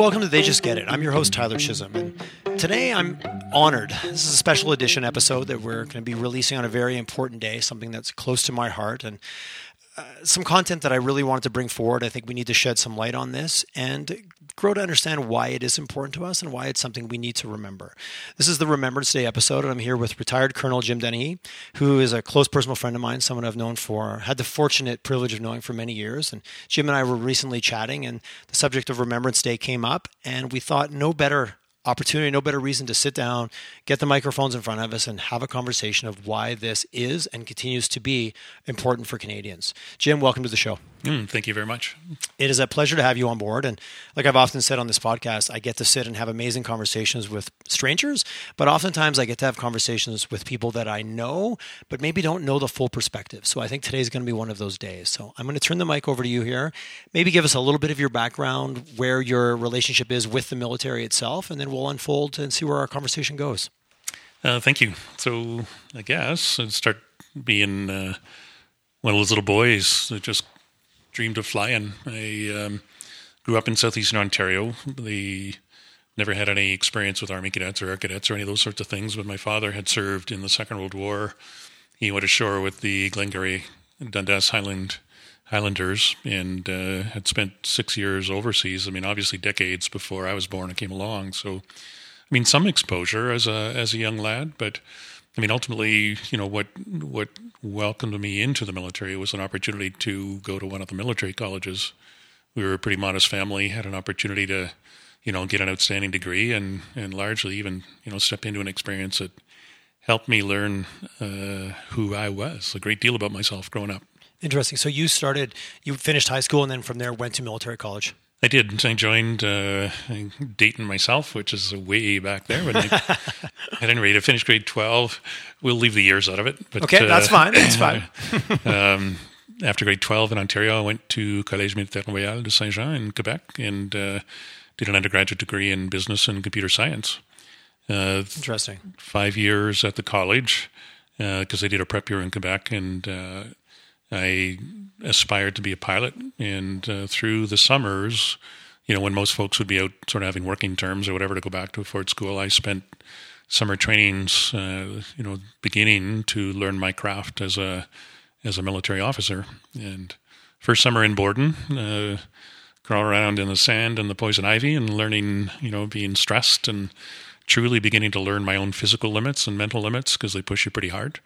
welcome to They Just Get It. I'm your host, Tyler Chisholm. And today I'm honored. This is a special edition episode that we're going to be releasing on a very important day, something that's close to my heart. And uh, some content that I really wanted to bring forward. I think we need to shed some light on this and grow to understand why it is important to us and why it's something we need to remember. This is the Remembrance Day episode, and I'm here with retired Colonel Jim Dennehy, who is a close personal friend of mine, someone I've known for, had the fortunate privilege of knowing for many years. And Jim and I were recently chatting, and the subject of Remembrance Day came up, and we thought no better opportunity, no better reason to sit down, get the microphones in front of us, and have a conversation of why this is and continues to be important for Canadians. Jim, welcome to the show. Mm, thank you very much. It is a pleasure to have you on board. And like I've often said on this podcast, I get to sit and have amazing conversations with strangers, but oftentimes I get to have conversations with people that I know, but maybe don't know the full perspective. So I think today's going to be one of those days. So I'm going to turn the mic over to you here. Maybe give us a little bit of your background, where your relationship is with the military itself, and then we'll unfold and see where our conversation goes. Uh, thank you. So I guess I'd start being uh, one of those little boys that just dreamed of flying. I um, grew up in southeastern Ontario. They never had any experience with Army cadets or Air cadets or any of those sorts of things, but my father had served in the Second World War. He went ashore with the Glengarry Dundas Highland Highlanders and uh, had spent six years overseas. I mean, obviously decades before I was born and came along. So, I mean, some exposure as a as a young lad, but I mean, ultimately, you know, what what welcomed me into the military was an opportunity to go to one of the military colleges. We were a pretty modest family, had an opportunity to, you know, get an outstanding degree and and largely even you know step into an experience that helped me learn uh, who I was, a great deal about myself growing up. Interesting. So you started, you finished high school, and then from there went to military college. I did. I joined uh, Dayton myself, which is way back there. But I, at any rate, I finished grade 12. We'll leave the years out of it. But, okay, that's uh, fine. That's fine. um, after grade 12 in Ontario, I went to Collège Militaire Royal de Saint Jean in Quebec and uh, did an undergraduate degree in business and computer science. Uh, Interesting. Five years at the college because uh, I did a prep year in Quebec and uh, I aspired to be a pilot, and uh, through the summers, you know, when most folks would be out sort of having working terms or whatever to go back to Ford school, I spent summer trainings, uh, you know, beginning to learn my craft as a as a military officer. And first summer in Borden, uh, around in the sand and the poison ivy, and learning, you know, being stressed and truly beginning to learn my own physical limits and mental limits because they push you pretty hard.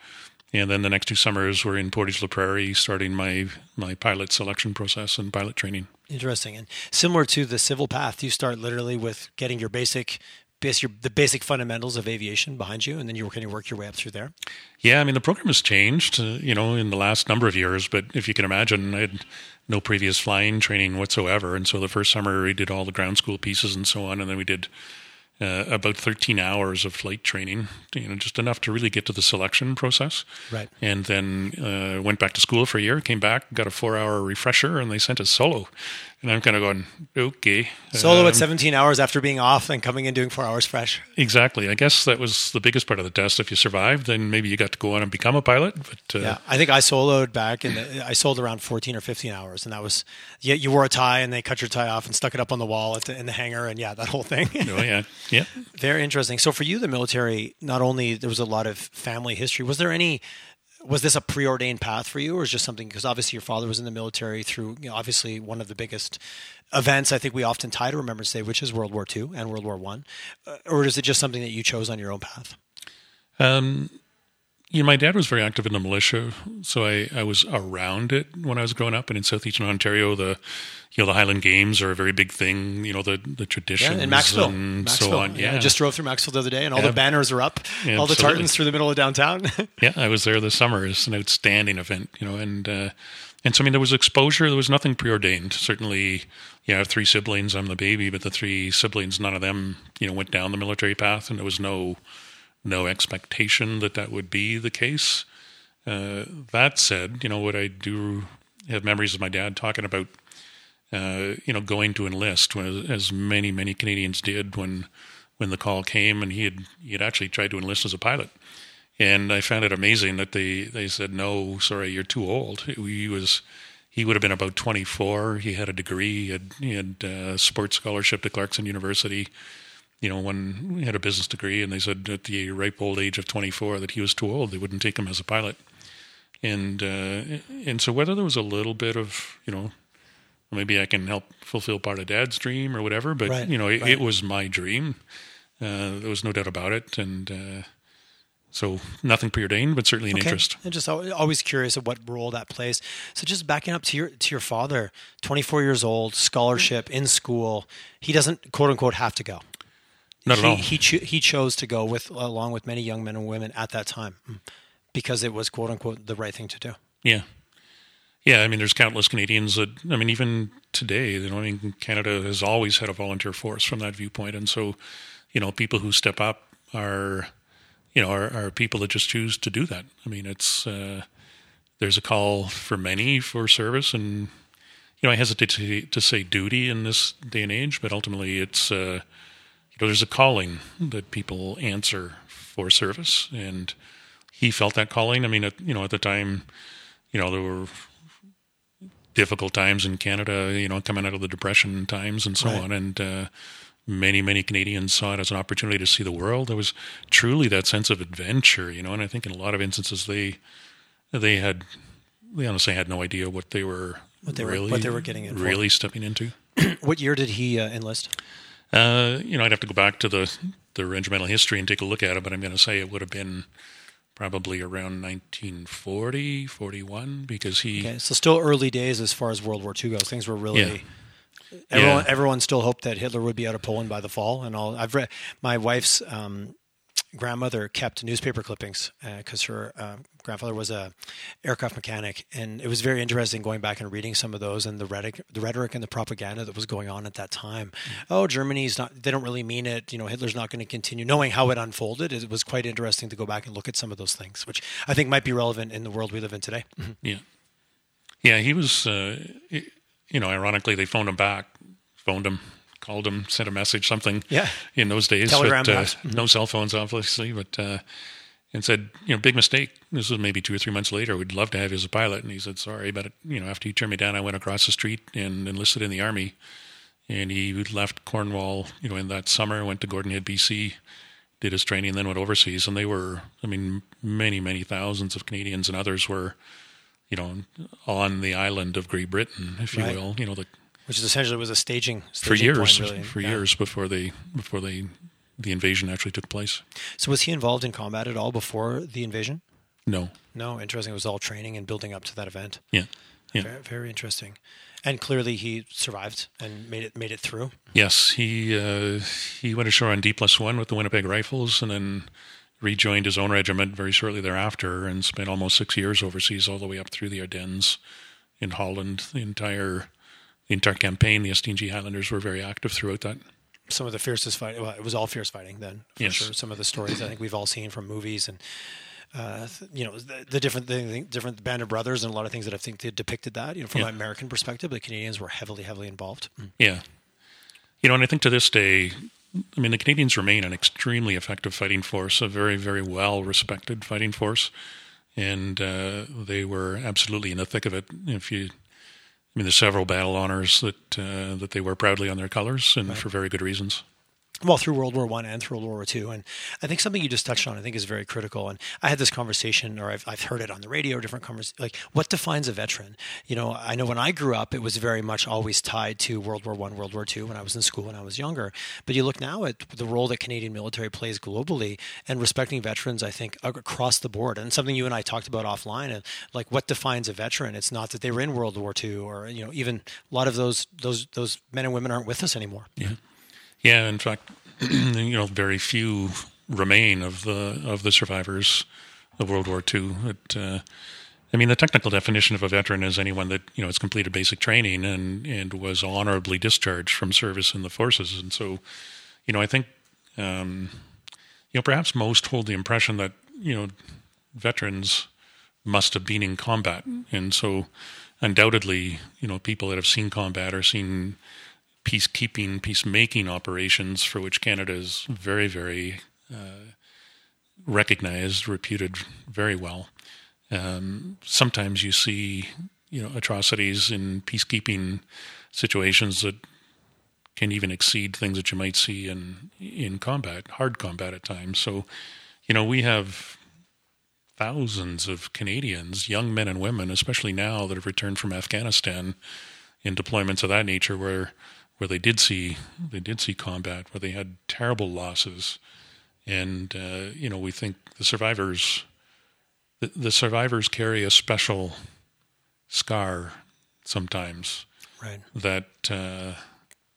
And then the next two summers were in Portage la Prairie, starting my my pilot selection process and pilot training. Interesting, and similar to the civil path, you start literally with getting your basic your, the basic fundamentals of aviation behind you, and then you can work your way up through there. Yeah, I mean the program has changed, uh, you know, in the last number of years. But if you can imagine, I had no previous flying training whatsoever, and so the first summer we did all the ground school pieces and so on, and then we did uh, about 13 hours of flight training, you know, just enough to really get to the selection process. Right. And then uh, went back to school for a year, came back, got a four hour refresher, and they sent us solo. And I'm kind of going, okay. Solo um, at 17 hours after being off and coming in doing four hours fresh. Exactly. I guess that was the biggest part of the test. If you survived, then maybe you got to go on and become a pilot. But uh, yeah, I think I soloed back and I sold around 14 or 15 hours, and that was yeah. You wore a tie and they cut your tie off and stuck it up on the wall the, in the hangar, and yeah, that whole thing. oh yeah, yeah. Very interesting. So for you, the military, not only there was a lot of family history. Was there any was this a preordained path for you, or is just something because obviously your father was in the military through you know, obviously one of the biggest events I think we often tie to Remembrance Day, which is World War II and World War One, uh, or is it just something that you chose on your own path? Um, you know, my dad was very active in the militia, so I, I was around it when I was growing up. And in southeastern Ontario, the you know the Highland Games are a very big thing. You know the the traditions yeah, in Maxville, and Maxville. so on. Yeah. yeah. I just drove through Maxville the other day, and all yeah. the banners are up, yeah, all the tartans through the middle of downtown. yeah, I was there this summer. It's an outstanding event, you know, and uh, and so I mean there was exposure. There was nothing preordained. Certainly, yeah, I have three siblings. I'm the baby, but the three siblings, none of them, you know, went down the military path, and there was no no expectation that that would be the case. Uh, that said, you know what I do have memories of my dad talking about, uh, you know, going to enlist, as many many Canadians did when when the call came, and he had he had actually tried to enlist as a pilot, and I found it amazing that they they said no, sorry, you're too old. He was he would have been about 24. He had a degree. He had, he had a sports scholarship to Clarkson University. You know, when he had a business degree, and they said at the ripe old age of 24 that he was too old. They wouldn't take him as a pilot. And uh, and so whether there was a little bit of you know maybe I can help fulfill part of Dad's dream or whatever, but Right, you know it, right. it was my dream. Uh, there was no doubt about it, and uh, so nothing preordained, but certainly an interest. And just always curious of what role that plays. So just backing up to your to your father, 24 years old, scholarship in school. He doesn't quote unquote have to go. Not he, at all. He cho- he chose to go with along with many young men and women at that time because it was quote unquote the right thing to do. Yeah. Yeah, I mean, there's countless Canadians that, I mean, even today, you know, I mean, Canada has always had a volunteer force from that viewpoint. And so, you know, people who step up are, you know, are, are people that just choose to do that. I mean, it's, uh, there's a call for many for service. And, you know, I hesitate to, to say duty in this day and age, but ultimately it's, uh, you know, there's a calling that people answer for service. And he felt that calling. I mean, at, you know, at the time, you know, there were difficult times in Canada, you know, coming out of the Depression times and so Right. on. And uh, many, many Canadians saw it as an opportunity to see the world. There was truly that sense of adventure, you know, and I think in a lot of instances they they had they honestly had no idea what they were What they were- what they were getting in for. really stepping into. What year did he uh, enlist? Uh, you know, I'd have to go back to the the regimental history and take a look at it, but I'm going to say it would have been probably around 1940, 41, because he Okay, so still early days as far as World War II goes. Things were really. Yeah. Everyone, Yeah. everyone still hoped that Hitler would be out of Poland by the fall, and all. I've read my wife's um, grandmother kept newspaper clippings because her uh, grandfather was a aircraft mechanic, and it was very interesting going back and reading some of those and the rhetoric, the rhetoric and the propaganda that was going on at that time. Oh, Germany's not; they don't really mean it. You know, Hitler's not going to continue. Knowing how it unfolded, it was quite interesting to go back and look at some of those things, which I think might be relevant in the world we live in today. Yeah, yeah, he was. Uh, you know, ironically, they phoned him back, phoned him, called him, sent a message, something. Yeah. in those days, Telegram but, uh, perhaps. no cell phones, obviously, but uh, and said, you know, big mistake. This was maybe two or three months later. We'd love to have you as a pilot, and he said, sorry, but you know, after you turned me down, I went across the street and enlisted in the army. And he left Cornwall, you know, in that summer, went to Gordon Head, BC, did his training, and then went overseas. And they were, I mean, many, many thousands of Canadians and others were, you know, on the island of Great Britain, if you Right. will, you know, the, which is essentially was a staging, for years, point, really. for Yeah. years before they before they the invasion actually took place. So was he involved in combat at all before the invasion? No, No, interesting. It was all training and building up to that event. yeah, yeah. Very, very interesting. And clearly he survived and made it made it through. Yes, he uh, he went ashore on D plus one with the Winnipeg Rifles, and then rejoined his own regiment very shortly thereafter, and spent almost six years overseas, all the way up through the Ardennes, in Holland. The entire the entire campaign, the SDG Highlanders were very active throughout that. Some of the fiercest fight. Well, it was all fierce fighting then, for Yes. sure. Some of the stories I think we've all seen from movies and. Uh, you know the, the different different band of brothers and a lot of things that I think they depicted that you know from Yeah. an American perspective the Canadians were heavily heavily involved Yeah. You know, and I think to this day, I mean, the Canadians remain an extremely effective fighting force, a very, very well respected fighting force. And uh, they were absolutely in the thick of it. If you, I mean, there's several battle honors that uh, that they wear proudly on their colors, and for very good reasons. Well through World War One and through World War Two, and I think something you just touched on I think is very critical. And I had this conversation, or I've, I've heard it on the radio, different convers like what defines a veteran. You know, I know when I grew up, it was very much always tied to World War One, World War Two when I was in school when I was younger. But you look now at the role that Canadian military plays globally and respecting veterans. I think across the board, and something you and I talked about offline, and like what defines a veteran. It's not that they were in World War Two, or you know, even a lot of those those those men and women aren't with us anymore. Yeah, yeah. In fact, you know, very few remain of the of the survivors of World War II. It, uh, I mean, the technical definition of a veteran is anyone that you know has completed basic training and and was honorably discharged from service in the forces. And so, you know, I think um, you know perhaps most hold the impression that you know veterans must have been in combat, and so undoubtedly, you know, people that have seen combat or seen peacekeeping, peacemaking operations for which Canada is very, very uh, recognized, reputed very well. Um, sometimes you see, you know atrocities in peacekeeping situations that can even exceed things that you might see in in combat, hard combat at times. So, you know, we have thousands of Canadians, young men and women, especially now that have returned from Afghanistan in deployments of that nature, where where they did see they did see combat, where they had terrible losses, and uh, you know, we think the survivors the, the survivors carry a special scar sometimes Right. that uh,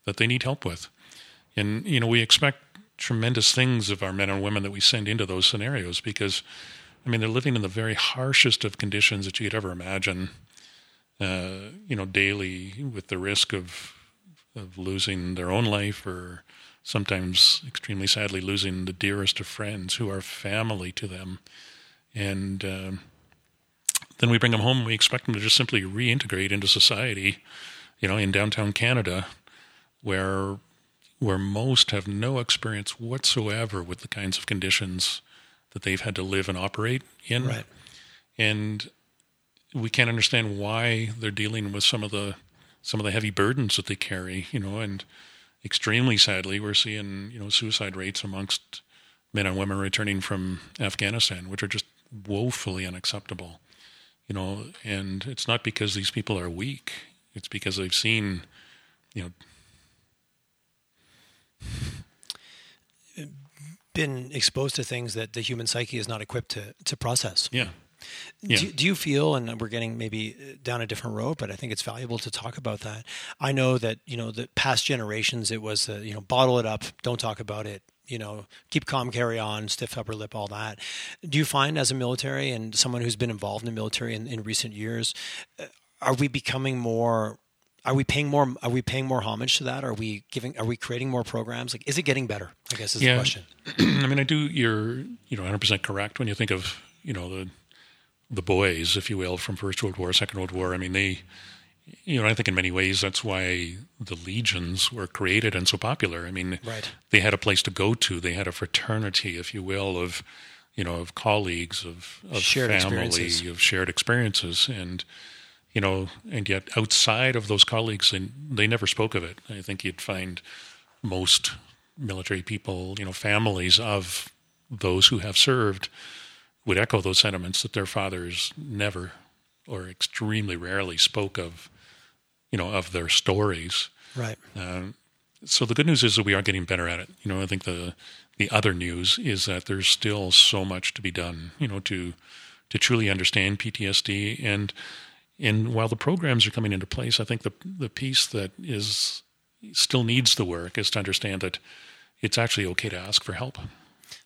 that they need help with. And you know, we expect tremendous things of our men and women that we send into those scenarios because, I mean, they're living in the very harshest of conditions that you could ever imagine. Uh, you know, daily with the risk of of losing their own life or sometimes extremely sadly losing the dearest of friends who are family to them. And um, then we bring them home. We expect them to just simply reintegrate into society, you know, in downtown Canada, where where most have no experience whatsoever with the kinds of conditions that they've had to live and operate in. Right. And we can't understand why they're dealing with some of the some of the heavy burdens that they carry, you know, and extremely sadly we're seeing, you know, suicide rates amongst men and women returning from Afghanistan, which are just woefully unacceptable. You know, and it's not because these people are weak. It's because they've seen, you know, Been exposed to things that the human psyche is not equipped to to process. yeah, Yeah. Do, do you feel, and we're getting maybe down a different road, but I think it's valuable to talk about that. I know that you know the past generations, it was uh, you know bottle it up, don't talk about it, you know keep calm, carry on, stiff upper lip, all that. Do you find as a military and someone who's been involved in the military in, in recent years, uh, are we becoming more? Are we paying more? Are we paying more homage to that? Are we giving? Are we creating more programs? Like, is it getting better? I guess is Yeah. the question. I mean, I do. You're you know 100 percent correct when you think of you know the the boys, if you will, from First World War, Second World War. I mean, they you know I think in many ways that's why the legions were created and so popular. I mean, Right. they had a place to go to. They had a fraternity, if you will, of you know of colleagues, of of Shared family, of shared experiences, and you know, and yet outside of those colleagues, they, they never spoke of it. I think you'd find most military people, you know, families of those who have served would echo those sentiments that their fathers never or extremely rarely spoke of, you know, of their stories. Right. Um, so the good news is that we are getting better at it. You know, I think the the other news is that there's still so much to be done. You know, to to truly understand PTSD and and while the programs are coming into place, I think the the piece that is still needs the work is to understand that it's actually okay to ask for help.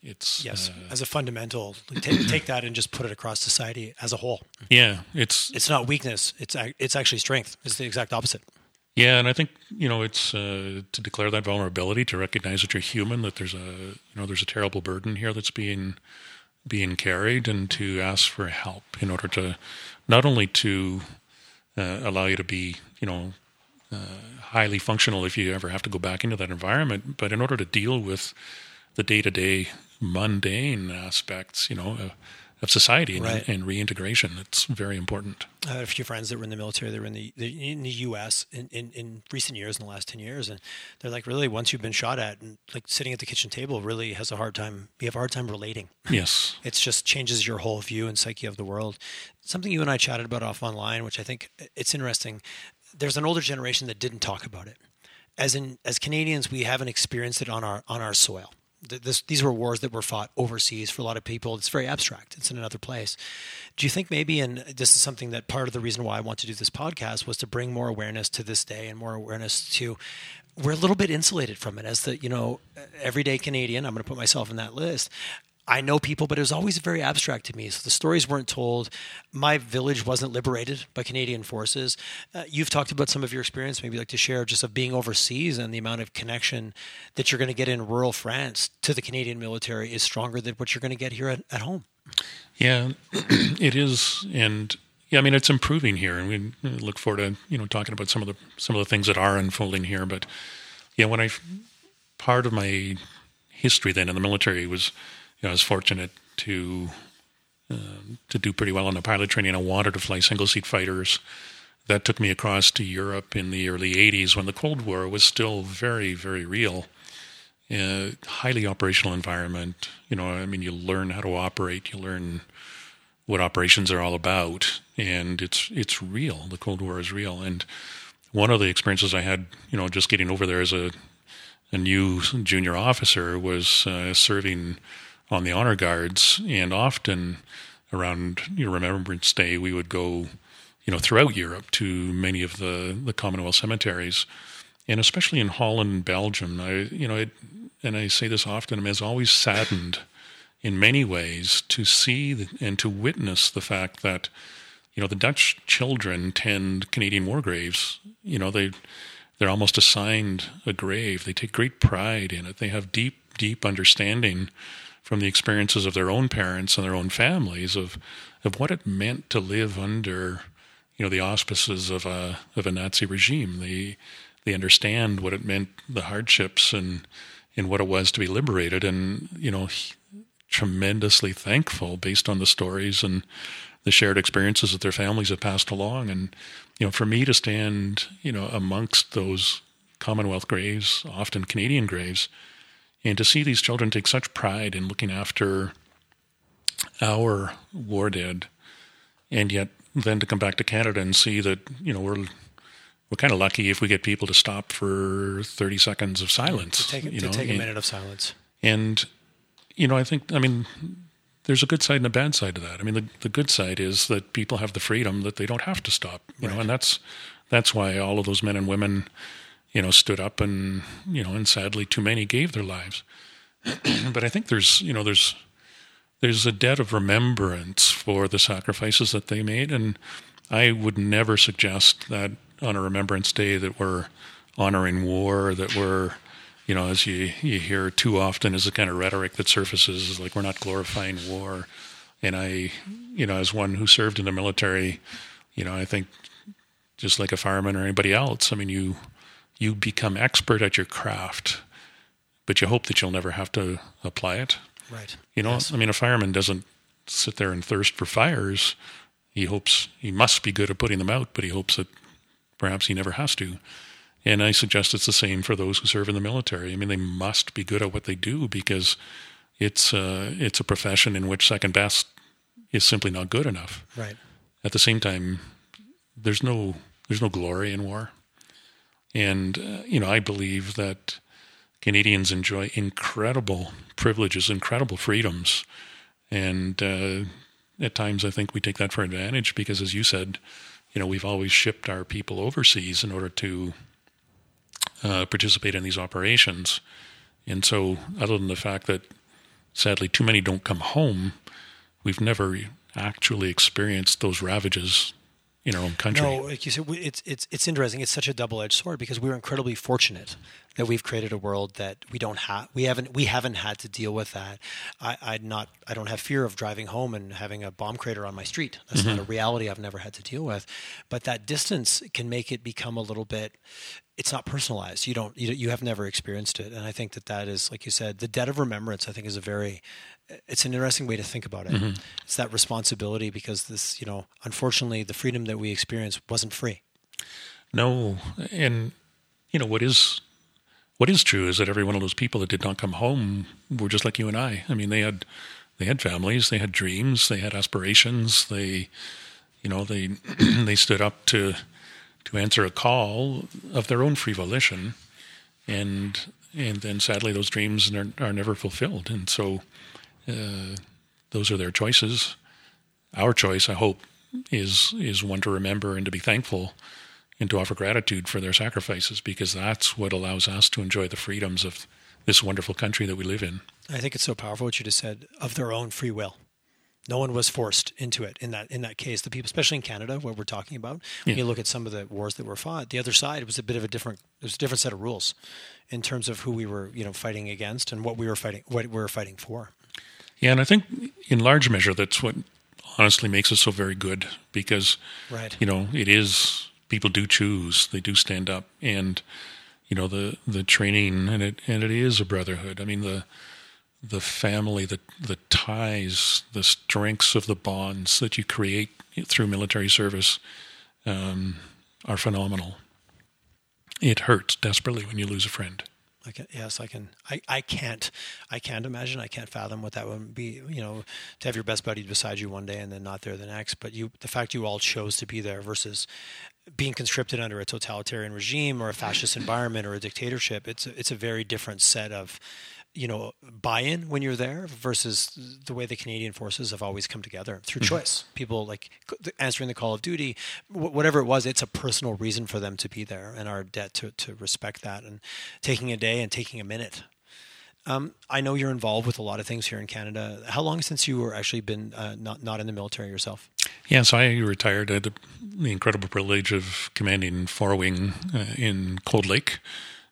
It's Yes. uh, as a fundamental, take, take that and just put it across society as a whole. yeah, it's It's not weakness. It's it's actually strength. It's the exact opposite. Yeah, and I think you know it's uh, to declare that vulnerability, to recognize that you're human, that there's a you know there's a terrible burden here that's being being carried, and to ask for help in order to not only to uh, allow you to be you know uh, highly functional if you ever have to go back into that environment, but in order to deal with the day to day mundane aspects, you know. Uh, of society and, Right. and reintegration, it's very important. I had a few friends that were in the military. They were in the, the in the U.S. In, in, in recent years, in the last ten years, and they're like, really, once you've been shot at, and like sitting at the kitchen table, really has a hard time. You have a hard time relating. Yes, It just changes your whole view and psyche of the world. Something you and I chatted about off online, which I think it's interesting. There's an older generation that didn't talk about it. As in, as Canadians, we haven't experienced it on our on our soil. Th- This, these were wars that were fought overseas for a lot of people. It's very abstract. It's in another place. Do you think maybe, and this is something that part of the reason why I want to do this podcast was to bring more awareness to this day and more awareness to we're a little bit insulated from it as the you know everyday Canadian. I'm going to put myself in that list. I know people, but it was always very abstract to me. So the stories weren't told. My village wasn't liberated by Canadian forces. Uh, you've talked about some of your experience, maybe like to share just of being overseas and the amount of connection that you're going to get in rural France to the Canadian military is stronger than what you're going to get here at, at home. Yeah, it is, and yeah, I mean it's improving here, and we look forward to you know talking about some of the some of the things that are unfolding here. But yeah, when I part of my history then in the military was, know, I was fortunate to um, to do pretty well on the pilot training. I wanted to fly single seat fighters that took me across to Europe in the early 80s when the Cold War was still very, very real. Uh, highly operational environment. You know, I mean, you learn how to operate, you learn what operations are all about, and it's it's real. The Cold War is real, and one of the experiences I had, you know, just getting over there as a a new junior officer was uh, serving on the honor guards, and often around Remembrance Day, we would go, you know, throughout Europe to many of the the Commonwealth cemeteries, and especially in Holland, and Belgium. I, you know, it, and I say this often, I'm always saddened in many ways to see and to witness the fact that, you know, the Dutch children tend Canadian war graves. You know, they they're almost assigned a grave. They take great pride in it. They have deep, deep understanding from the experiences of their own parents and their own families of of what it meant to live under, you know, the auspices of a of a Nazi regime. They they understand what it meant, the hardships and in what it was to be liberated, and you know, tremendously thankful based on the stories and the shared experiences that their families have passed along. And you know, for me to stand, you know, amongst those Commonwealth graves, often Canadian graves, and to see these children take such pride in looking after our war dead, and yet then to come back to Canada and see that you know we're we're kind of lucky if we get people to stop for 30 seconds of silence. To take, you to know? take a and, minute of silence. And, you know, I think, I mean, there's a good side and a bad side to that. I mean, the, the good side is that people have the freedom that they don't have to stop, you right. know, and that's, that's why all of those men and women, you know, stood up and, you know, and sadly too many gave their lives. but I think there's, you know, there's, there's a debt of remembrance for the sacrifices that they made. And I would never suggest that on a Remembrance Day that we're honoring war, that we're, you know, as you, you hear too often is the kind of rhetoric that surfaces, is like we're not glorifying war. And I, you know, as one who served in the military, you know, I think just like a fireman or anybody else, I mean, you you become expert at your craft, but you hope that you'll never have to apply it. Right. You know, yes. I mean, a fireman doesn't sit there and thirst for fires. He hopes he must be good at putting them out, but he hopes that Perhaps he never has to. And I suggest it's the same for those who serve in the military. I mean, they must be good at what they do because it's uh, it's a profession in which second best is simply not good enough. Right. At the same time, there's no there's no glory in war, and uh, you know I believe that Canadians enjoy incredible privileges, incredible freedoms, and uh, at times I think we take that for advantage because, as you said, you know, we've always shipped our people overseas in order to uh, participate in these operations. And so, other than the fact that sadly too many don't come home, we've never actually experienced those ravages in our own country. No, like you said, it's it's it's interesting. It's such a double edged sword because we're incredibly fortunate that we've created a world that we don't have. We haven't we haven't had to deal with that. I I not I don't have fear of driving home and having a bomb crater on my street. That's mm-hmm. not a reality I've never had to deal with. But that distance can make it become a little bit. It's not personalized. You don't. You, you have never experienced it, and I think that that is, like you said, the debt of remembrance. I think is a very it's an interesting way to think about it. Mm-hmm. It's that responsibility because this, you know, unfortunately, the freedom that we experience wasn't free. No, and you know what is what is true is that every one of those people that did not come home were just like you and I. I mean, they had they had families, they had dreams, they had aspirations. They, you know, they they stood up to to answer a call of their own free volition, and and then sadly those dreams are, are never fulfilled. And so uh, those are their choices. Our choice, I hope, is is one to remember and to be thankful and to offer gratitude for their sacrifices because that's what allows us to enjoy the freedoms of this wonderful country that we live in. I think it's so powerful what you just said of their own free will. No one was forced into it in that in that case. The people, especially in Canada, what we're talking about, when yeah. you look at some of the wars that were fought, the other side was a bit of a different. There's a different set of rules in terms of who we were, you know, fighting against and what we were fighting, what we were fighting for. Yeah, and I think in large measure that's what honestly makes us so very good because right. you know it is people do choose they do stand up and you know the the training and it and it is a brotherhood i mean the the family the the ties the strengths of the bonds that you create through military service um, are phenomenal. It hurts desperately when you lose a friend. I can, yes, I can. I, I can't. I can't imagine. I can't fathom what that would be. You know, to have your best buddy beside you one day and then not there the next. But you, the fact you all chose to be there versus being conscripted under a totalitarian regime or a fascist environment or a dictatorship. It's a, it's a very different set of you know buy-in when you're there versus the way the Canadian forces have always come together through mm-hmm. choice. People like answering the call of duty, whatever it was. It's a personal reason for them to be there, and our debt to to respect that and taking a day and taking a minute. Um, I know you're involved with a lot of things here in Canada. How long since you were actually been uh, not not in the military yourself? Yeah, so I retired. I had the incredible privilege of commanding four wing uh, in Cold Lake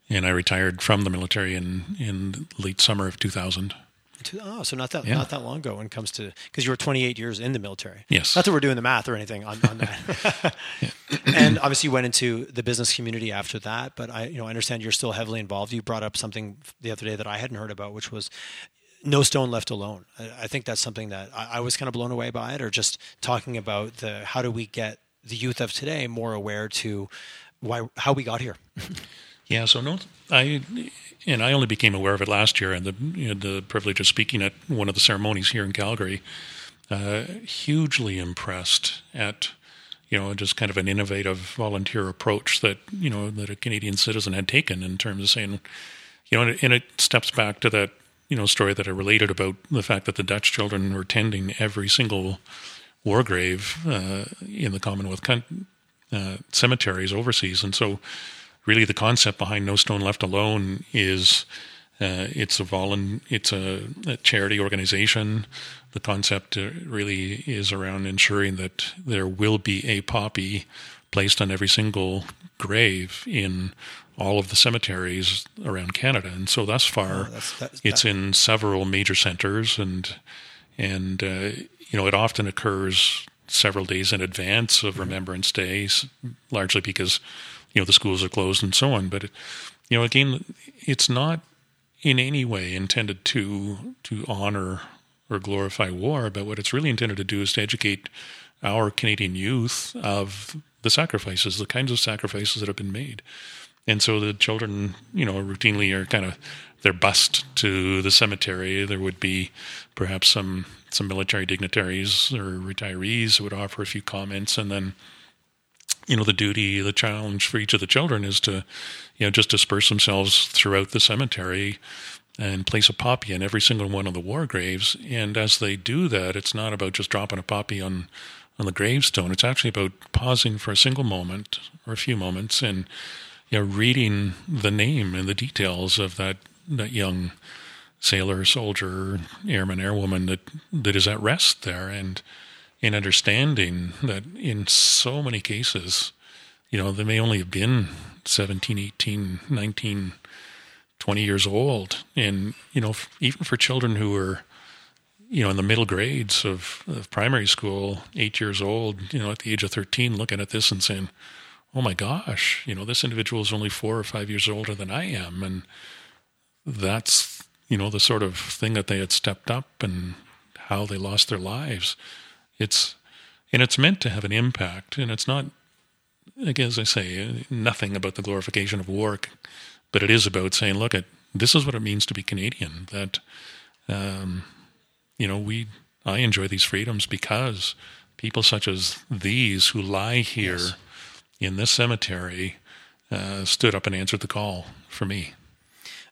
and I retired from the military in in late summer of 2000. Oh, so not that yeah. not that long ago when it comes to because you were 28 years in the military. Yes. Not that we're doing the math or anything on, on that. and obviously, you went into the business community after that. But I, you know, I understand you're still heavily involved. You brought up something the other day that I hadn't heard about, which was no stone left alone. I, I think that's something that I, I was kind of blown away by it, or just talking about the how do we get the youth of today more aware to why how we got here. Yeah, so no, I and I only became aware of it last year, and the you know, the privilege of speaking at one of the ceremonies here in Calgary. Uh, hugely impressed at you know just kind of an innovative volunteer approach that you know that a Canadian citizen had taken in terms of saying, you know, and it, and it steps back to that you know story that I related about the fact that the Dutch children were tending every single war grave uh, in the Commonwealth uh, cemeteries overseas, and so really the concept behind No Stone Left Alone is uh, it's a volun- it's a, a, charity organization. The concept uh, really is around ensuring that there will be a poppy placed on every single grave in all of the cemeteries around Canada. And so thus far, oh, that's, that's, it's in several major centers, and and uh, you know it often occurs several days in advance of mm-hmm. Remembrance Days, largely because you know the schools are closed and so on. But it, you know, again, it's not in any way intended to to honor or glorify war, but what it's really intended to do is to educate our Canadian youth of the sacrifices, the kinds of sacrifices that have been made. And so the children, you know, routinely are kind of they're bussed to the cemetery. There would be perhaps some some military dignitaries or retirees who would offer a few comments, and then you know the duty the challenge for each of the children is to you know just disperse themselves throughout the cemetery and place a poppy in every single one of the war graves. And as they do that it's not about just dropping a poppy on on the gravestone. It's actually about pausing for a single moment or a few moments and you know reading the name and the details of that that young sailor soldier airman airwoman that that is at rest there. And in understanding that in so many cases, you know, they may only have been 17, 18, 19, 20 years old. And, you know, even for children who are, you know, in the middle grades of, of primary school, eight years old, you know, at the age of 13, looking at this and saying, oh my gosh, you know, this individual is only four or five years older than I am. And that's, you know, the sort of thing that they had stepped up and how they lost their lives. It's and it's meant to have an impact, and it's not, again, as I say, nothing about the glorification of war, but it is about saying, look, at this is what it means to be Canadian. That, um, you know, we I enjoy these freedoms because people such as these who lie here yes. in this cemetery uh, stood up and answered the call for me.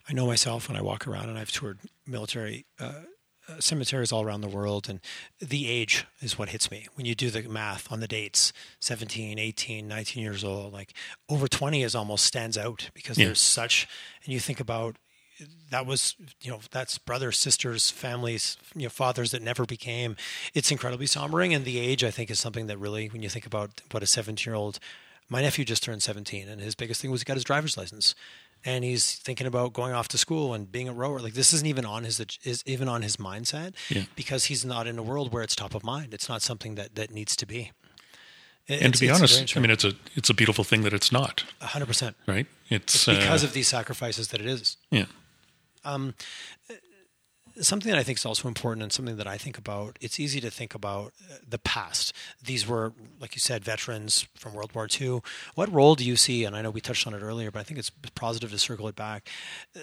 I know myself when I walk around and I've toured military uh, uh, cemeteries all around the world and the age is what hits me. When you do the math on the dates 17 18 19 years old like over 20 is almost stands out because yeah. there's such and you think about that was you know that's brothers sisters families you know fathers that never became. It's incredibly sombering and the age i think is something that really when you think about what a 17 year old my nephew just turned 17 and his biggest thing was he got his driver's license and he's thinking about going off to school and being a rower. Like this isn't even on his is even on his mindset yeah. because he's not in a world where it's top of mind. It's not something that that needs to be. It, and to be honest, I mean, it's a it's a beautiful thing that it's not. hundred percent, right? It's, it's because uh, of these sacrifices that it is. Yeah. Um, something that I think is also important and something that I think about, it's easy to think about uh, the past. These were, like you said, veterans from World War II. What role do you see? And I know we touched on it earlier, but I think it's positive to circle it back. Uh,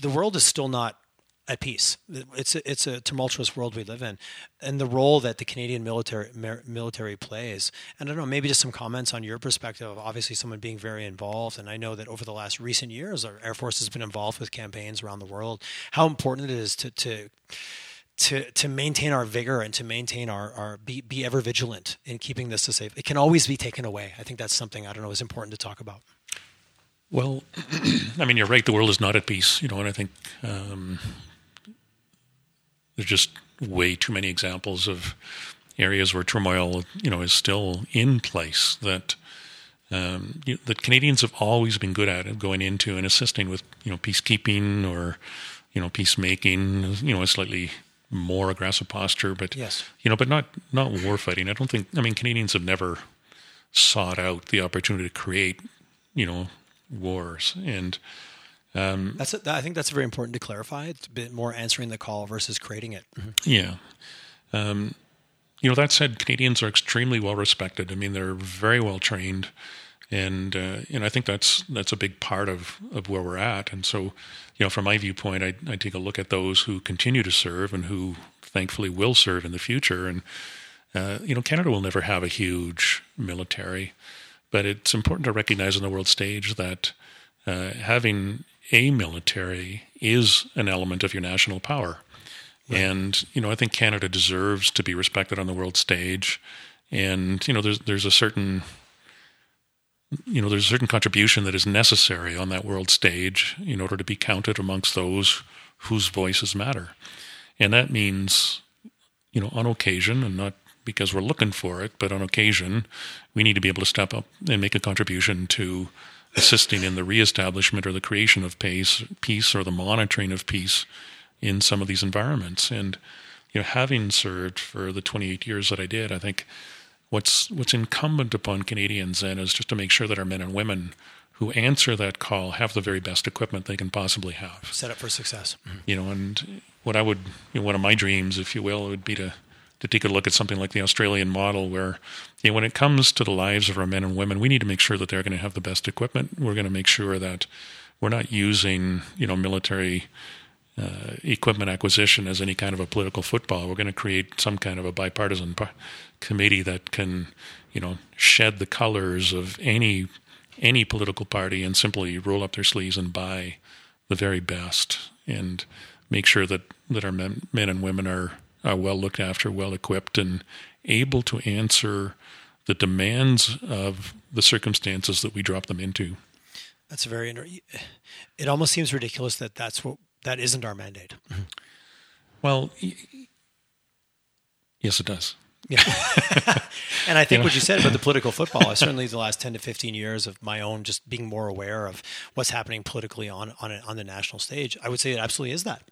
the world is still not at peace. It's a, it's a tumultuous world we live in, and the role that the Canadian military military plays. And I don't know, maybe just some comments on your perspective. Obviously, someone being very involved, and I know that over the last recent years, our Air Force has been involved with campaigns around the world. How important it is to to to to maintain our vigor and to maintain our, our be, be ever vigilant in keeping this safe. It can always be taken away. I think that's something I don't know is important to talk about. Well, I mean, you're right. The world is not at peace, you know, and I think um, there's just way too many examples of areas where turmoil, you know, is still in place that um, you know, that Canadians have always been good at going into and assisting with, you know, peacekeeping or, you know, peacemaking. You know, a slightly more aggressive posture, but yes, you know, but not not war fighting. I don't think. I mean, Canadians have never sought out the opportunity to create, you know, wars and um, that's a, I think that's very important to clarify. It's a bit more answering the call versus creating it. Mm-hmm. Yeah. Um, you know, that said, Canadians are extremely well respected. I mean, they're very well trained, and uh, and I think that's that's a big part of, of where we're at. And so, you know, from my viewpoint, I, I take a look at those who continue to serve and who thankfully will serve in the future. And uh, you know, Canada will never have a huge military, but it's important to recognize on the world stage that uh, having a military is an element of your national power. Right. And, you know, I think Canada deserves to be respected on the world stage. And, you know, there's there's a certain you know, there's a certain contribution that is necessary on that world stage in order to be counted amongst those whose voices matter. And that means, you know, on occasion, and not because we're looking for it, but on occasion, we need to be able to step up and make a contribution to assisting in the reestablishment or the creation of peace, peace or the monitoring of peace in some of these environments. And you know, having served for the 28 years that I did, I think what's what's incumbent upon Canadians then is just to make sure that our men and women who answer that call have the very best equipment they can possibly have. Set up for success. You know, and what I would, you know, one of my dreams, if you will, would be to to take a look at something like the Australian model, where you know, when it comes to the lives of our men and women, we need to make sure that they're going to have the best equipment. We're going to make sure that we're not using you know military uh, equipment acquisition as any kind of a political football. We're going to create some kind of a bipartisan par- committee that can you know shed the colors of any any political party and simply roll up their sleeves and buy the very best and make sure that that our men, men and women are uh, well looked after, well equipped, and able to answer the demands of the circumstances that we drop them into. That's very. It almost seems ridiculous that that's what that isn't our mandate. Well, yes, it does. Yeah. and I think you know? what you said about the political football, I certainly the last 10 to 15 years of my own just being more aware of what's happening politically on on, a, on the national stage, I would say it absolutely is that.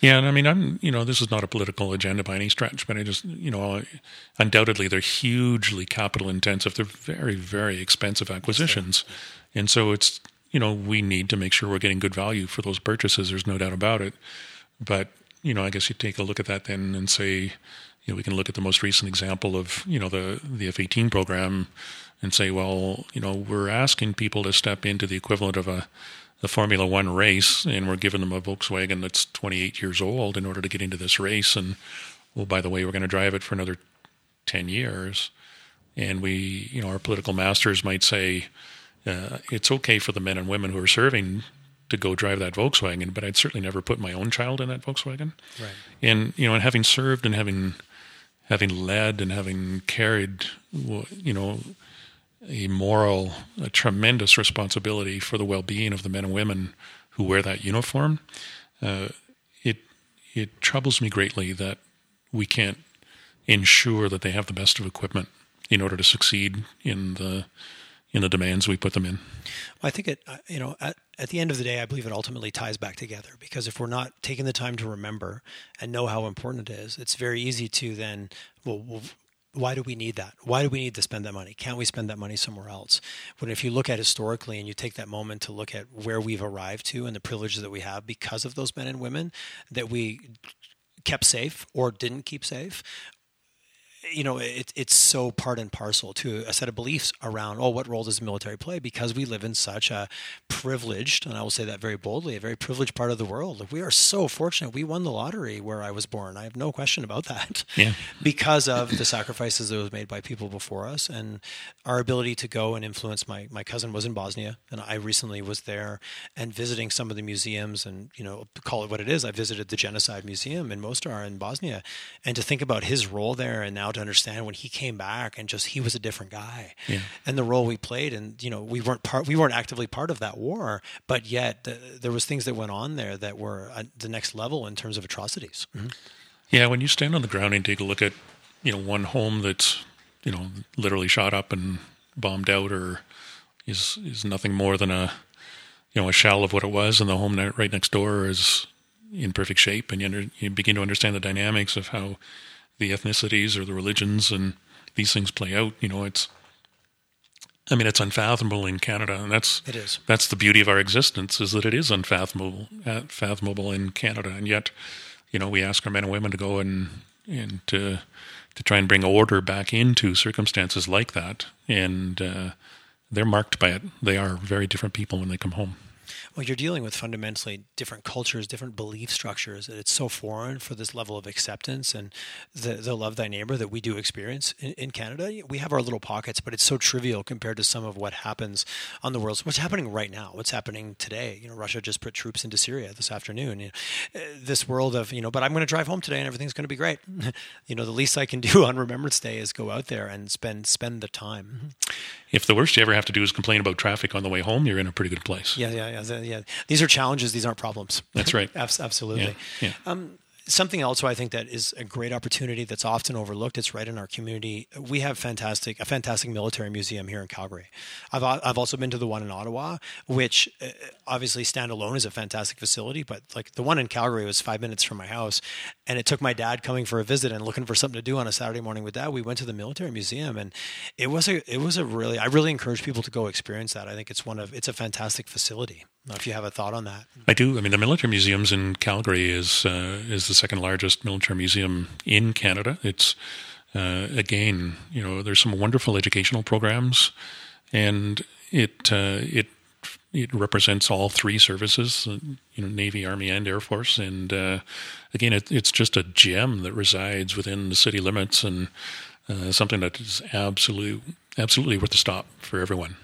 Yeah, and I mean, I'm you know, this is not a political agenda by any stretch, but I just you know, undoubtedly they're hugely capital intensive. They're very very expensive acquisitions, and so it's you know we need to make sure we're getting good value for those purchases. There's no doubt about it, but you know, I guess you take a look at that then and say you know, we can look at the most recent example of you know the the F-18 program and say, well, you know, we're asking people to step into the equivalent of a the Formula One race, and we're giving them a Volkswagen that's 28 years old in order to get into this race. And well, by the way, we're going to drive it for another 10 years. And we, you know, our political masters might say uh, it's okay for the men and women who are serving to go drive that Volkswagen, but I'd certainly never put my own child in that Volkswagen. Right. And you know, and having served and having having led and having carried, you know, a moral, a tremendous responsibility for the well-being of the men and women who wear that uniform. Uh, it it troubles me greatly that we can't ensure that they have the best of equipment in order to succeed in the in the demands we put them in. Well, I think it, uh, you know, at, the end of the day, I believe it ultimately ties back together because if we're not taking the time to remember and know how important it is, it's very easy to then, well, we'll why do we need that? Why do we need to spend that money? Can't we spend that money somewhere else? But if you look at historically and you take that moment to look at where we've arrived to and the privileges that we have because of those men and women that we kept safe or didn't keep safe, you know, it, it's so part and parcel to a set of beliefs around, oh, what role does the military play? Because we live in such a privileged, and I will say that very boldly, a very privileged part of the world. We are so fortunate. We won the lottery where I was born. I have no question about that. Yeah. because of the sacrifices that was made by people before us and our ability to go and influence. My, my cousin was in Bosnia, and I recently was there and visiting some of the museums and, you know, call it what it is. I visited the Genocide Museum in Mostar in Bosnia. And to think about his role there and now to understand when he came back and just he was a different guy. Yeah. and the role we played and you know we weren't part we weren't actively part of that war but yet the, there was things that went on there that were at the next level in terms of atrocities. Mm-hmm. Yeah, when you stand on the ground and take a look at, you know, one home that's, you know, literally shot up and bombed out, or is is nothing more than a, you know, a shell of what it was, and the home right next door is in perfect shape, and you, under, you begin to understand the dynamics of how the ethnicities or the religions and these things play out. You know, it's, I mean, it's unfathomable in Canada, and that's It is. that's the beauty of our existence is that it is unfathomable, uh, fathomable in Canada, and yet, you know, we ask our men and women to go and and to to try and bring order back into circumstances like that, and uh, they're marked by it. They are very different people when they come home. Well you're dealing with fundamentally different cultures different belief structures it's so foreign for this level of acceptance and the, the love thy neighbor that we do experience in, in canada. We have our little pockets but it's so trivial compared to some of what happens on the world. What's happening right now? What's happening today? You know russia just put troops into syria this afternoon. You know, uh, this world of you know but i'm going to drive home today and everything's going to be great. You know the least i can do on remembrance day is go out there and spend spend the time If the worst you ever have to do is complain about traffic on the way home, you're in a pretty good place. Yeah, yeah, yeah, yeah. These are challenges. These aren't problems. That's right. Abs- Absolutely. Yeah, Um, something else I think that is a great opportunity that's often overlooked. It's right in our community. We have fantastic a fantastic military museum here in Calgary. I've I've also been to the one in Ottawa, which uh, obviously standalone is a fantastic facility, but like the one in Calgary was five minutes from my house, and it took my dad coming for a visit and looking for something to do on a Saturday morning with dad. We went to the military museum, and it was a it was a really I really encourage people to go experience that. I think it's one of it's a fantastic facility. If you have a thought on that. I do. I mean, the military museums in Calgary is uh, is the second largest military museum in Canada. It's uh, again, you know, there's some wonderful educational programs, and it uh, it it represents all three services, uh, you know, Navy, Army, and Air Force. And uh, again, it, it's just a gem that resides within the city limits, and uh, something that is absolute absolutely worth a stop for everyone.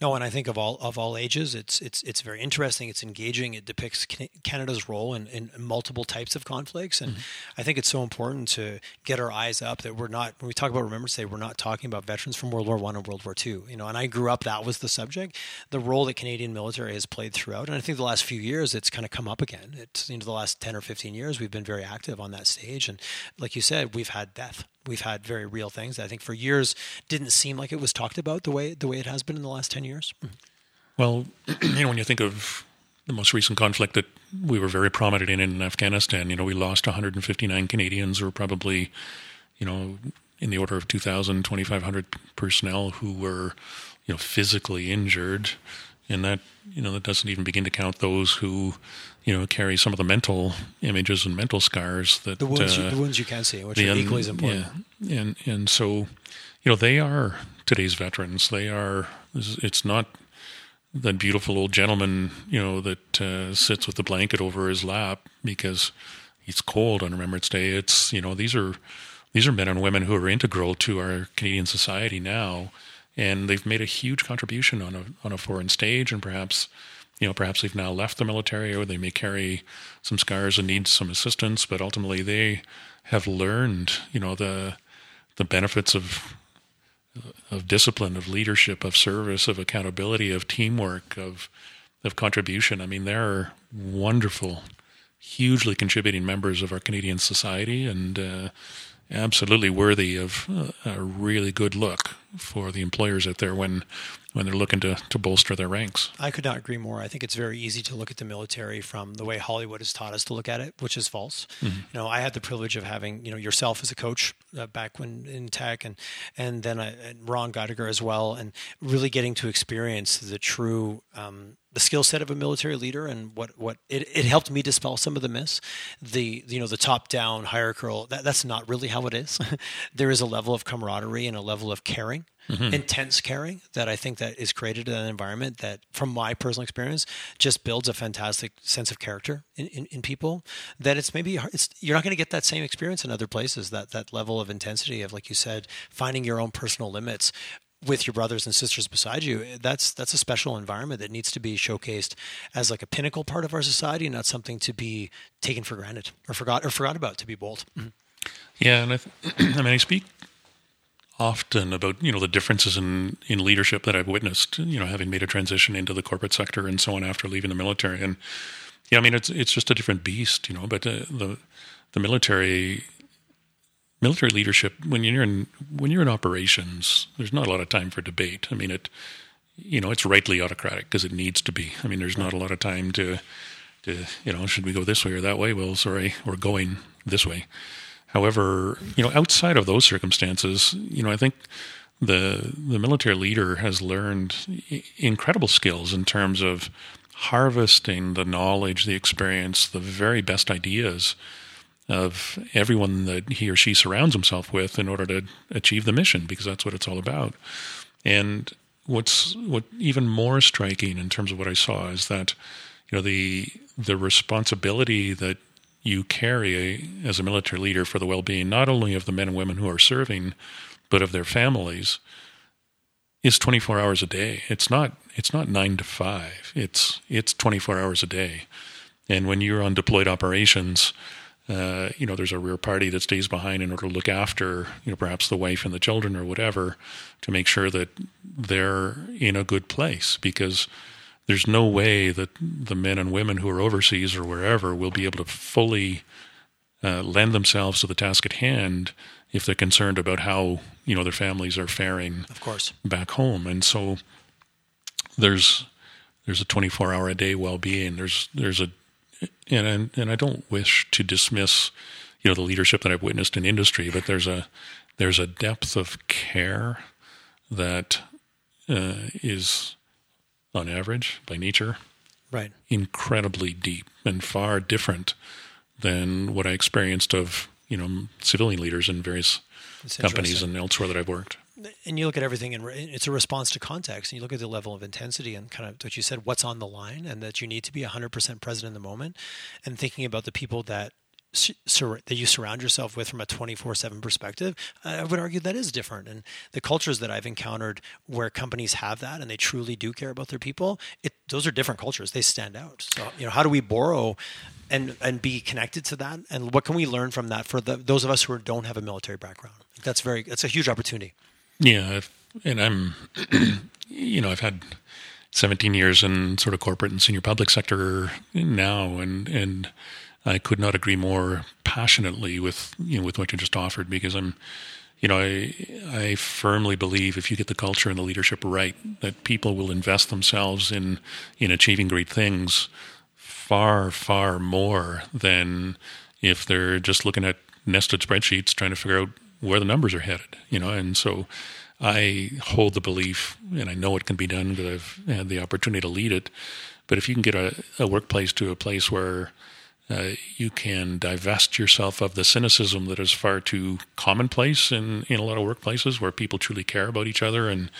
No, and I think of all of all ages, it's it's it's very interesting. It's engaging. It depicts Canada's role in, in multiple types of conflicts, and mm-hmm. I think it's so important to get our eyes up that we're not when we talk about Remembrance Day, we're not talking about veterans from World War One and World War Two. You know, and I grew up that was the subject, the role that Canadian military has played throughout, and I think the last few years it's kind of come up again. It's you know the last ten or fifteen years we've been very active on that stage, and like you said, we've had death we've had very real things I think for years didn't seem like it was talked about the way the way it has been in the last ten years. Mm-hmm. Well, you know, when you think of the most recent conflict that we were very prominent in in Afghanistan, you know, we lost 159 Canadians, or probably, you know, in the order of 2,000, 2,500 personnel who were, you know, physically injured. And that, you know, that doesn't even begin to count those who, you know, carry some of the mental images and mental scars that The wounds, uh, you, the wounds you can see, which the are equally as important. Yeah, and and so, you know, they are today's veterans. They are. It's not that beautiful old gentleman, you know, that uh, sits with the blanket over his lap because it's cold on Remembrance Day. It's you know these are these are men and women who are integral to our Canadian society now, and they've made a huge contribution on a on a foreign stage, and perhaps. You know, perhaps they've now left the military, or they may carry some scars and need some assistance. But ultimately, they have learned, you know, the the benefits of of discipline, of leadership, of service, of accountability, of teamwork, of of contribution. I mean, they're wonderful, hugely contributing members of our Canadian society, and uh, absolutely worthy of uh, a really good look for the employers out there when when they're looking to, to bolster their ranks. I could not agree more. I think it's very easy to look at the military from the way Hollywood has taught us to look at it, which is false. Mm-hmm. You know, I had the privilege of having you know yourself as a coach uh, back when in tech, and and then I, and Ron Geidiger as well, and really getting to experience the true um, the skill set of a military leader and what what it, it helped me dispel some of the myths the you know the top down hierarchical that, that's not really how it is there is a level of camaraderie and a level of caring mm-hmm. intense caring that i think that is created in an environment that from my personal experience just builds a fantastic sense of character in, in, in people that it's maybe it's you're not going to get that same experience in other places that that level of intensity of like you said finding your own personal limits with your brothers and sisters beside you that's that's a special environment that needs to be showcased as like a pinnacle part of our society not something to be taken for granted or forgot or forgot about to be bold mm-hmm. yeah and I, th- I mean i speak often about you know the differences in in leadership that i've witnessed you know having made a transition into the corporate sector and so on after leaving the military. And yeah i mean it's it's just a different beast you know but uh, the the military military leadership when you're in when you're in operations there's not a lot of time for debate. I mean it you know it's rightly autocratic because it needs to be. I mean there's not a lot of time to to you know should we go this way or that way? Well sorry we're going this way however you know outside of those circumstances you know i think the the military leader has learned incredible skills in terms of harvesting the knowledge the experience the very best ideas of everyone that he or she surrounds himself with in order to achieve the mission, because that's what it's all about. And what's what even more striking in terms of what I saw is that you know the the responsibility that you carry as a military leader for the well-being not only of the men and women who are serving but of their families is 24 hours a day. It's not it's not 9 to 5 it's it's 24 hours a day. And when you're on deployed operations uh, you know, there's a rear party that stays behind in order to look after, you know, perhaps the wife and the children or whatever, to make sure that they're in a good place because there's no way that the men and women who are overseas or wherever will be able to fully uh, lend themselves to the task at hand if they're concerned about how you know their families are faring of course. back home. And so there's there's a 24 hour a day well-being. There's there's a and and I don't wish to dismiss you know the leadership that I've witnessed in industry, but there's a there's a depth of care that uh, is on average by nature right. incredibly deep and far different than what I experienced of you know civilian leaders in various companies and elsewhere that I've worked. And you look at everything and it's a response to context and you look at the level of intensity and kind of what you said what's on the line and that you need to be 100% present in the moment and thinking about the people that sur- that you surround yourself with from a 24/7 perspective I would argue that is different. And the cultures that I've encountered where companies have that and they truly do care about their people it those are different cultures. They stand out. So you know how do we borrow and and be connected to that? And what can we learn from that for the, those of us who don't have a military background? That's very that's a huge opportunity. Yeah, and I'm, you know, I've had 17 years in sort of corporate and senior public sector now, and and I could not agree more passionately with you know with what you just offered because I'm, you know, I I firmly believe if you get the culture and the leadership right, that people will invest themselves in in achieving great things far far more than if they're just looking at nested spreadsheets trying to figure out where the numbers are headed, you know. And so I hold the belief, and I know it can be done because I've had the opportunity to lead it. But if you can get a, a workplace to a place where uh, you can divest yourself of the cynicism that is far too commonplace in, in a lot of workplaces where people truly care about each other and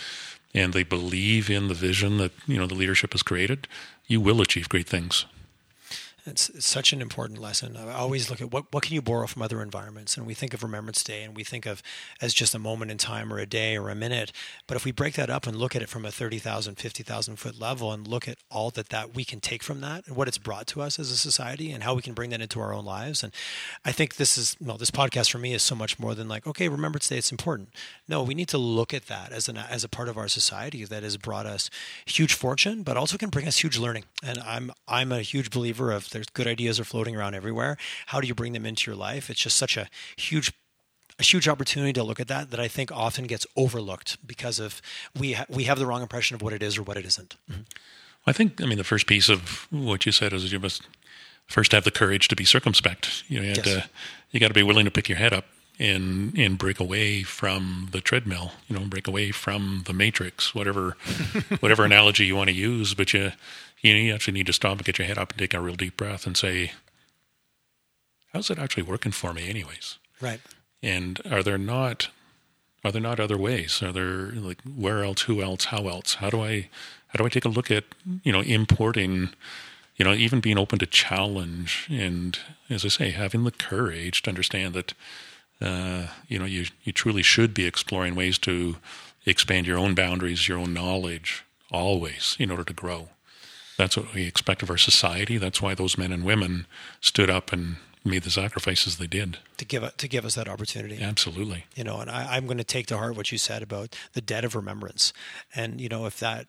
and they believe in the vision that you know the leadership has created, you will achieve great things. It's, it's, such an important lesson. I always look at what, what can you borrow from other environments, and we think of Remembrance Day, and we think of as just a moment in time, or a day, or a minute. But if we break that up and look at it from a 30,000, 50,000 foot level, and look at all that that we can take from that, and what it's brought to us as a society, and how we can bring that into our own lives, and I think this is well, this podcast for me is so much more than like, okay, Remembrance Day, it's important. No, we need to look at that as an as a part of our society that has brought us huge fortune, but also can bring us huge learning. And I'm I'm a huge believer of there's good ideas are floating around everywhere. How do you bring them into your life? It's just such a huge a huge opportunity to look at that that I think often gets overlooked because of we ha- we have the wrong impression of what it is or what it isn't. Mm-hmm. I think I mean the first piece of what you said is you must first have the courage to be circumspect. You know, you, yes. to, you got to be willing to pick your head up and and break away from the treadmill. You know, break away from the matrix, whatever whatever analogy you want to use. But you you, you actually need to stop and get your head up and take a real deep breath and say, "How's it actually working for me, anyways?" Right. And are there not are there not other ways? Are there like where else, who else, how else? How do I how do I take a look at you know importing you know, even being open to challenge and, as I say, having the courage to understand that, uh, you know, you, you truly should be exploring ways to expand your own boundaries, your own knowledge, always in order to grow. That's what we expect of our society. That's why those men and women stood up and made the sacrifices they did to give to give us that opportunity. Absolutely, you know, and I, I'm going to take to heart what you said about the debt of remembrance, and you know, if that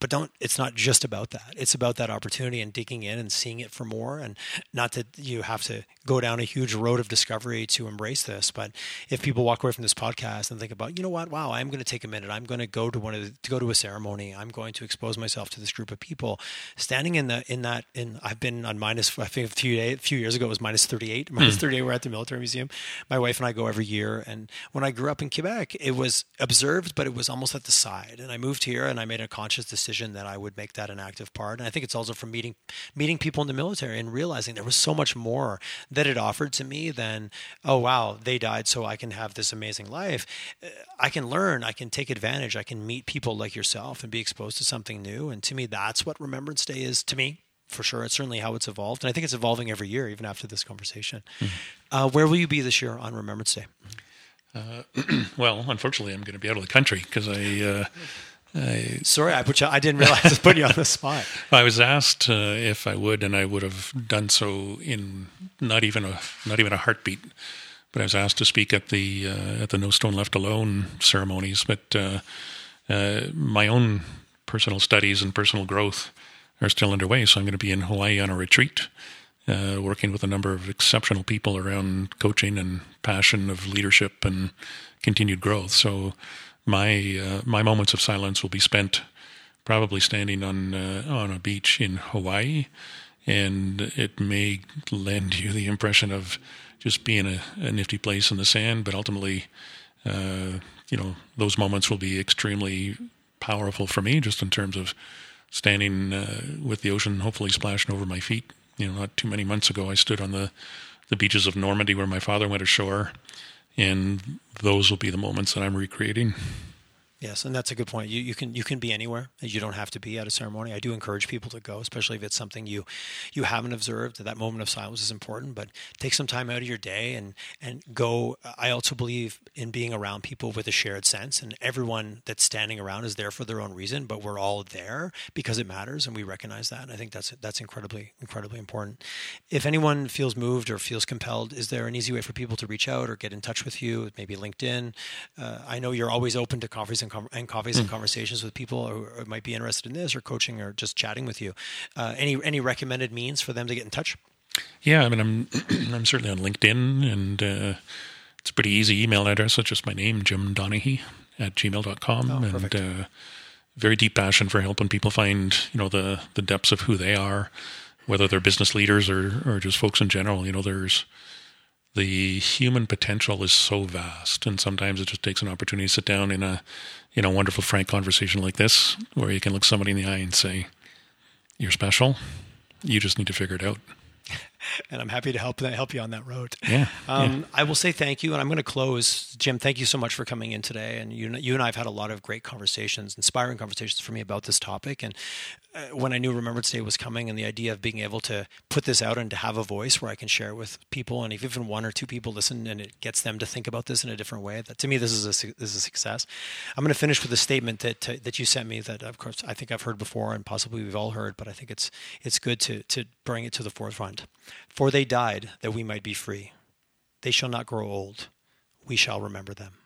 but don't it's not just about that. It's about that opportunity and digging in and seeing it for more. And not that you have to go down a huge road of discovery to embrace this but if people walk away from this podcast and think about you know what? Wow i'm going to take a minute. I'm going to go to one of the, to go to a ceremony. I'm going to expose myself to this group of people standing in the in that in i've been on minus i think a few days, a few years ago it was minus 38 minus mm. 38 we're at the military museum. My wife and i go every year and when i grew up in quebec it was observed but it was almost at the side. And i moved here and i made a conscious decision decision that I would make that an active part. And I think it's also from meeting meeting people in the military and realizing there was so much more that it offered to me than oh wow they died so I can have this amazing life. I can learn, I can take advantage, I can meet people like yourself and be exposed to something new. And to me, that's what Remembrance Day is to me for sure. It's certainly how it's evolved, and I think it's evolving every year, even after this conversation. Mm-hmm. Uh, where will you be this year on Remembrance Day? Uh, well, unfortunately, I'm going to be out of the country because I uh, I, Sorry, I put you. I didn't realize I was putting you on the spot. I was asked uh, if I would, and I would have done so in not even a not even a heartbeat. But I was asked to speak at the uh, at the No Stone Left Alone ceremonies. But uh, uh my own personal studies and personal growth are still underway, so I'm going to be in Hawaii on a retreat, uh, working with a number of exceptional people around coaching and passion of leadership and continued growth. So my uh, my moments of silence will be spent probably standing on uh, on a beach in Hawaii, and it may lend you the impression of just being a, a nifty place in the sand, but ultimately, uh, you know, those moments will be extremely powerful for me, just in terms of standing uh, with the ocean hopefully splashing over my feet. You know, not too many months ago, I stood on the the beaches of Normandy where my father went ashore and those will be the moments that I'm recreating. Yes, and that's a good point. You you can you can be anywhere. You don't have to be at a ceremony. I do encourage people to go, especially if it's something you you haven't observed. That moment of silence is important, but take some time out of your day and and go. I also believe in being around people with a shared sense, and everyone that's standing around is there for their own reason, but we're all there because it matters, and we recognize that. And I think that's that's incredibly incredibly important. If anyone feels moved or feels compelled, is there an easy way for people to reach out or get in touch with you? Maybe LinkedIn. Uh, I know you're always open to conferences and, and coffees mm. and conversations with people who might be interested in this or coaching or just chatting with you. Uh, any any recommended means for them to get in touch? Yeah, I mean, I'm I'm certainly on LinkedIn, and uh, it's a pretty easy email address. It's just my name, Jim Donaghy at gmail.com. Oh, and uh, very deep passion for helping people find, you know, the, the depths of who they are, whether they're business leaders or, or just folks in general. You know, there's the human potential is so vast, and sometimes it just takes an opportunity to sit down in a in a wonderful, frank conversation like this, where you can look somebody in the eye and say, "You're special. You just need to figure it out." and I'm happy to help help you on that road. Yeah, um, yeah. I will say thank you, and I'm going to close. Jim, thank you so much for coming in today. And you, you and I have had a lot of great conversations, inspiring conversations for me about this topic. And when I knew Remembrance Day was coming, and the idea of being able to put this out and to have a voice where I can share with people, and if even one or two people listen, and it gets them to think about this in a different way, that to me this is a this is a success. I'm going to finish with a statement that uh, that you sent me that, of course, I think I've heard before, and possibly we've all heard, but I think it's it's good to to bring it to the forefront. For they died that we might be free. They shall not grow old. We shall remember them.